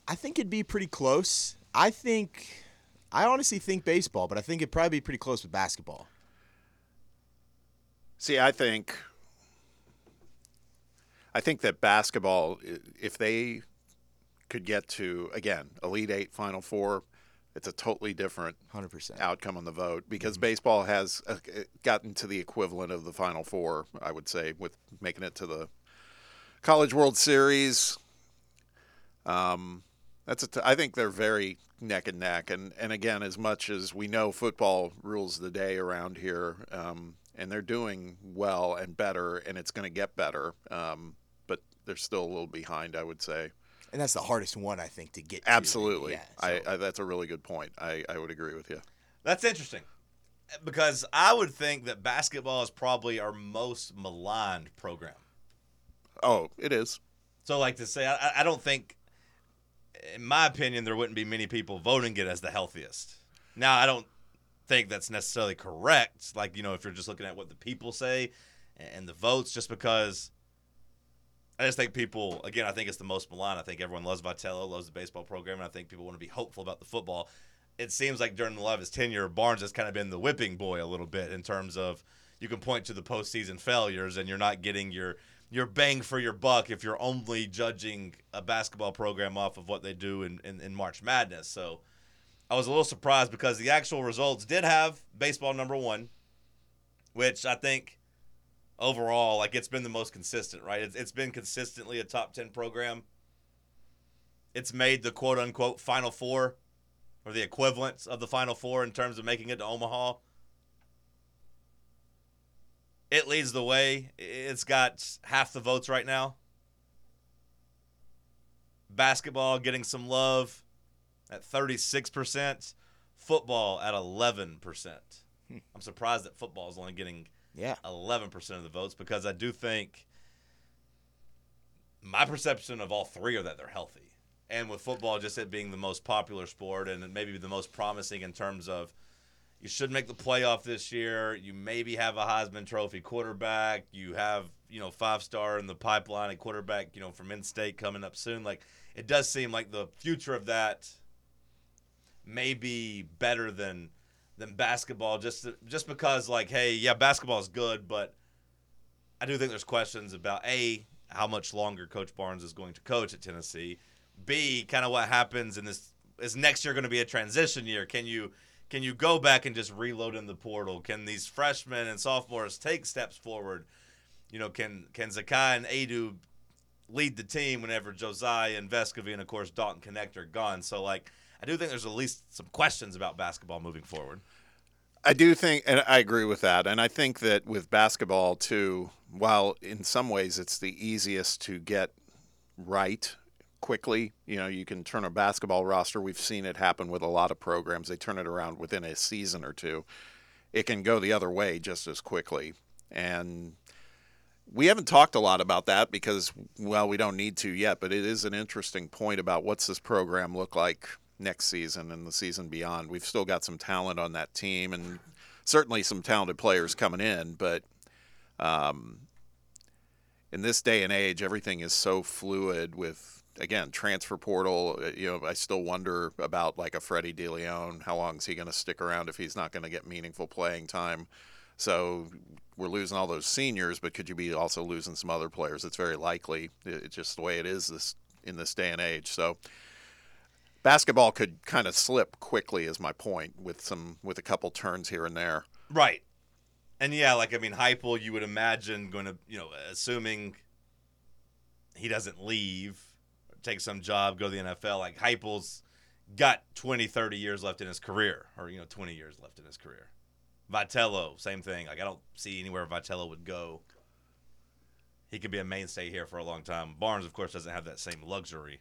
I think it'd be pretty close. I think, I honestly think baseball, but I think it'd probably be pretty close with basketball. See, I think I think that basketball, if they could get to again Elite Eight, Final Four, it's a totally different 100%. outcome on the vote because baseball has uh, gotten to the equivalent of the Final Four, I would say, with making it to the College World Series. Um, that's a t- I think they're very neck and neck, and and again, as much as we know football rules the day around here, um, and they're doing well and better, and it's going to get better, um, they're still a little behind, I would say. And that's the hardest one, I think, to get to. Absolutely, Yeah, I, I that's a really good point. I, I would agree with you. That's interesting. Because I would think that basketball is probably our most maligned program. Oh, it is. So, like to say, I, I don't think, in my opinion, there wouldn't be many people voting it as the healthiest. Now, I don't think that's necessarily correct. Like, you know, if you're just looking at what the people say and the votes, just because I just think people, again, I think it's the most maligned. I think everyone loves Vitello, loves the baseball program, and I think people want to be hopeful about the football. It seems like during lot of his tenure, Barnes has kind of been the whipping boy a little bit in terms of you can point to the postseason failures and you're not getting your your bang for your buck if you're only judging a basketball program off of what they do in, in, in March Madness. So I was a little surprised because the actual results did have baseball number one, which I think overall, like it's been the most consistent, right? It's, it's been consistently a top 10 program. It's made the quote unquote final four or the equivalents of the final four in terms of making it to Omaha. It leads the way. It's got half the votes right now. Basketball getting some love at 36%. Football at 11%. Hmm. I'm surprised that football is only getting yeah. 11% of the votes because I do think my perception of all three are that they're healthy. And with football, just it being the most popular sport and maybe the most promising in terms of you should make the playoff this year. You maybe have a Heisman Trophy quarterback. You have, you know, five star in the pipeline and quarterback, you know, from in state coming up soon. Like, it does seem like the future of that may be better than than basketball just just because like hey yeah basketball is good but I do think there's questions about a how much longer coach Barnes is going to coach at Tennessee. B kind of what happens in this is next year going to be a transition year? Can you can you go back and just reload in the portal? Can these freshmen and sophomores take steps forward? You know can can Zakai and Aidoo lead the team whenever Josiah and Vescovi and of course Dalton Knecht are gone? So like I do think there's at least some questions about basketball moving forward. I do think, and I agree with that. And I think that with basketball, too, while in some ways it's the easiest to get right quickly, you know, you can turn a basketball roster. We've seen it happen with a lot of programs. They turn it around within a season or two. It can go the other way just as quickly. And we haven't talked a lot about that because, well, we don't need to yet, but it is an interesting point about what's this program look like next season and the season beyond. We've still got some talent on that team and certainly some talented players coming in, but um, in this day and age, everything is so fluid with again, transfer portal. uh, You know, I still wonder about like a Freddie Dilione. How long is he going to stick around if he's not going to get meaningful playing time? So we're losing all those seniors, but could you be also losing some other players? It's very likely. It's just the way it is this in this day and age. So basketball could kind of slip quickly, is my point, with some with a couple turns here and there. Right. And yeah, like I mean, Heupel, you would imagine going to, you know, assuming he doesn't leave, take some job, go to the NFL. Like Heupel's got 20, 30 years left in his career, or you know, 20 years left in his career. Vitello, same thing. Like I don't see anywhere Vitello would go. He could be a mainstay here for a long time. Barnes, of course, doesn't have that same luxury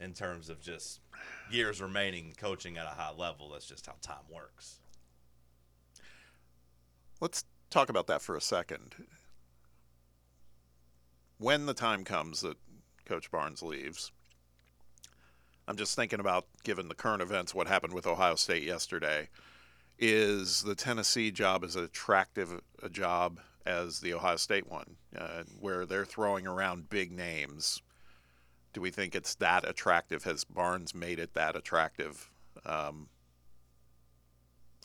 in terms of just years remaining coaching at a high level. That's just how time works. Let's talk about that for a second. When the time comes that Coach Barnes leaves, I'm just thinking about, given the current events, what happened with Ohio State yesterday. Is the Tennessee job as attractive a job as the Ohio State one, uh, where they're throwing around big names? Do we think it's that attractive? Has Barnes made it that attractive? Um,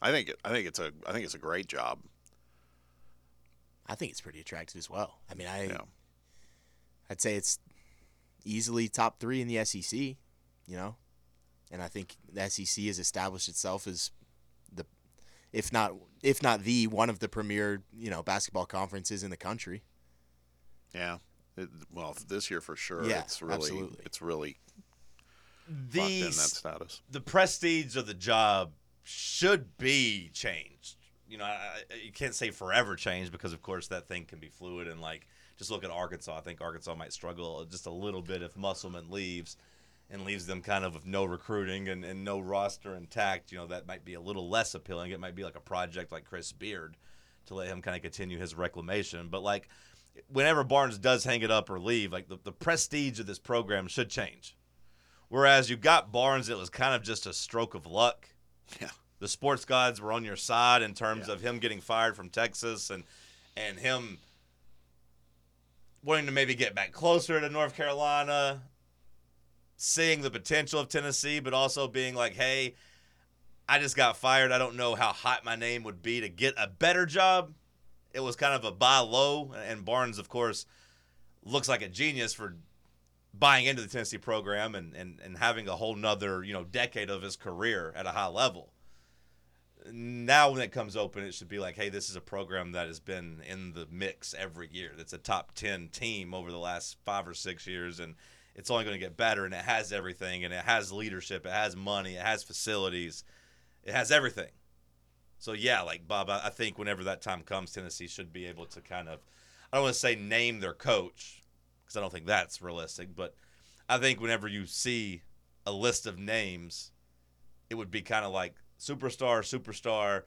I think I think it's a I think it's a great job. I think it's pretty attractive as well. I mean, I Yeah. I'd say it's easily top three in the SEC, you know, and I think the SEC has established itself as the, if not if not the one of the premier you know basketball conferences in the country. Yeah. It, well, this year for sure. Yeah, it's really absolutely. it's really locked in that These status. the prestige of the job should be changed. You know, I, I- you can't say forever changed because, of course, that thing can be fluid. And like, just look at Arkansas. I think Arkansas might struggle just a little bit if Musselman leaves and leaves them kind of with no recruiting and, and no roster intact. You know, that might be a little less appealing. It might be like a project like Chris Beard to let him kind of continue his reclamation. But like, whenever Barnes does hang it up or leave, like the, the prestige of this program should change. Whereas you got Barnes, it was kind of just a stroke of luck. Yeah. The sports gods were on your side in terms Yeah. of him getting fired from Texas and and him wanting to maybe get back closer to North Carolina, seeing the potential of Tennessee, but also being like, hey, I just got fired. I don't know how hot my name would be to get a better job. It was kind of a buy low, and Barnes, of course, looks like a genius for buying into the Tennessee program and, and, and having a whole nother, you know, decade of his career at a high level. Now when it comes open, it should be like, hey, this is a program that has been in the mix every year. That's a top ten team over the last five or six years and it's only going to get better and it has everything and it has leadership, it has money, it has facilities, it has everything. So yeah, like Bob, I I think whenever that time comes, Tennessee should be able to kind of, I don't want to say name their coach because I don't think that's realistic, but I think whenever you see a list of names, it would be kind of like superstar, superstar,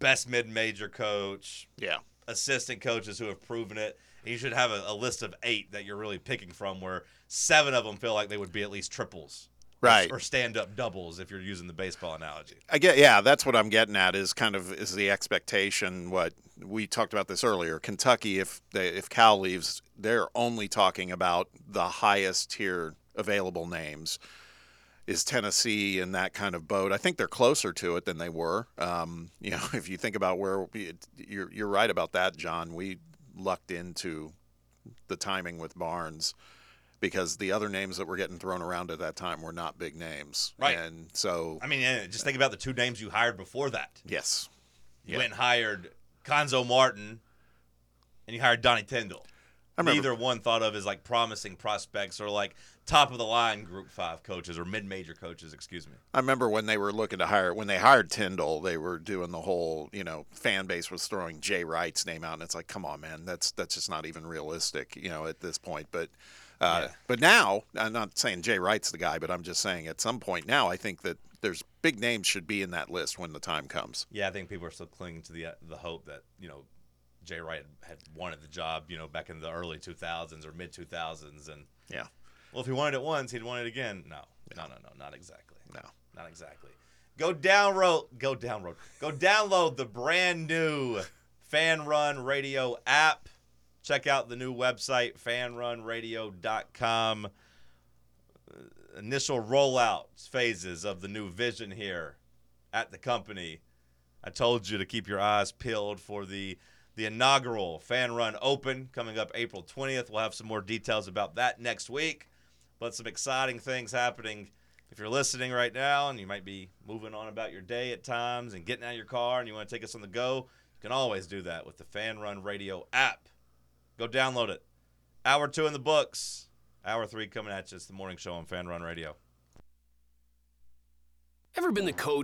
best mid-major coach, Yeah. assistant coaches who have proven it. And you should have a, a list of eight that you're really picking from, where seven of them feel like they would be at least triples, Right. or stand-up doubles if you're using the baseball analogy. I get yeah, that's what I'm getting at is kind of is the expectation what we talked about this earlier. Kentucky if they if Cal leaves, they're only talking about the highest tier available names. Is Tennessee in that kind of boat? I think they're closer to it than they were. Um, you know, if you think about where you're you're right about that, John. We lucked into the timing with Barnes because the other names that were getting thrown around at that time were not big names. Right. And so I mean, just think about the two names you hired before that. Yes. You Yeah. went and hired Cuonzo Martin, and you hired Donnie Tyndall. I remember- Neither one thought of as like promising prospects or like top of the line Group Five coaches or mid major coaches. Excuse me. I remember when they were looking to hire when they hired Tyndall, they were doing the whole, you know, fan base was throwing Jay Wright's name out, and it's like, come on, man, that's that's just not even realistic, you know, at this point. But uh, Yeah. but now, I'm not saying Jay Wright's the guy, but I'm just saying at some point now, I think that there's big names should be in that list when the time comes. Yeah, I think people are still clinging to the uh, the hope that you know Jay Wright had wanted the job, you know, back in the early 2000s or mid 2000s, and Yeah. well, if he wanted it once, he'd want it again. No, no, no, no, not exactly. No. not exactly. Go download, go download, go download the brand new Fan Run Radio app. Check out the new website, fanrunradio.com. initial rollout phases of the new vision here at the company. I told you to keep your eyes peeled for the the inaugural Fan Run Open coming up April 20th. We'll have some more details about that next week, but some exciting things happening. If you're listening right now and you might be moving on about your day at times and getting out of your car and you want to take us on the go, you can always do that with the Fan Run Radio app. Go download it. Hour two in the books. Hour three coming at you. It's the morning show on Fan Run Radio. Ever been the coach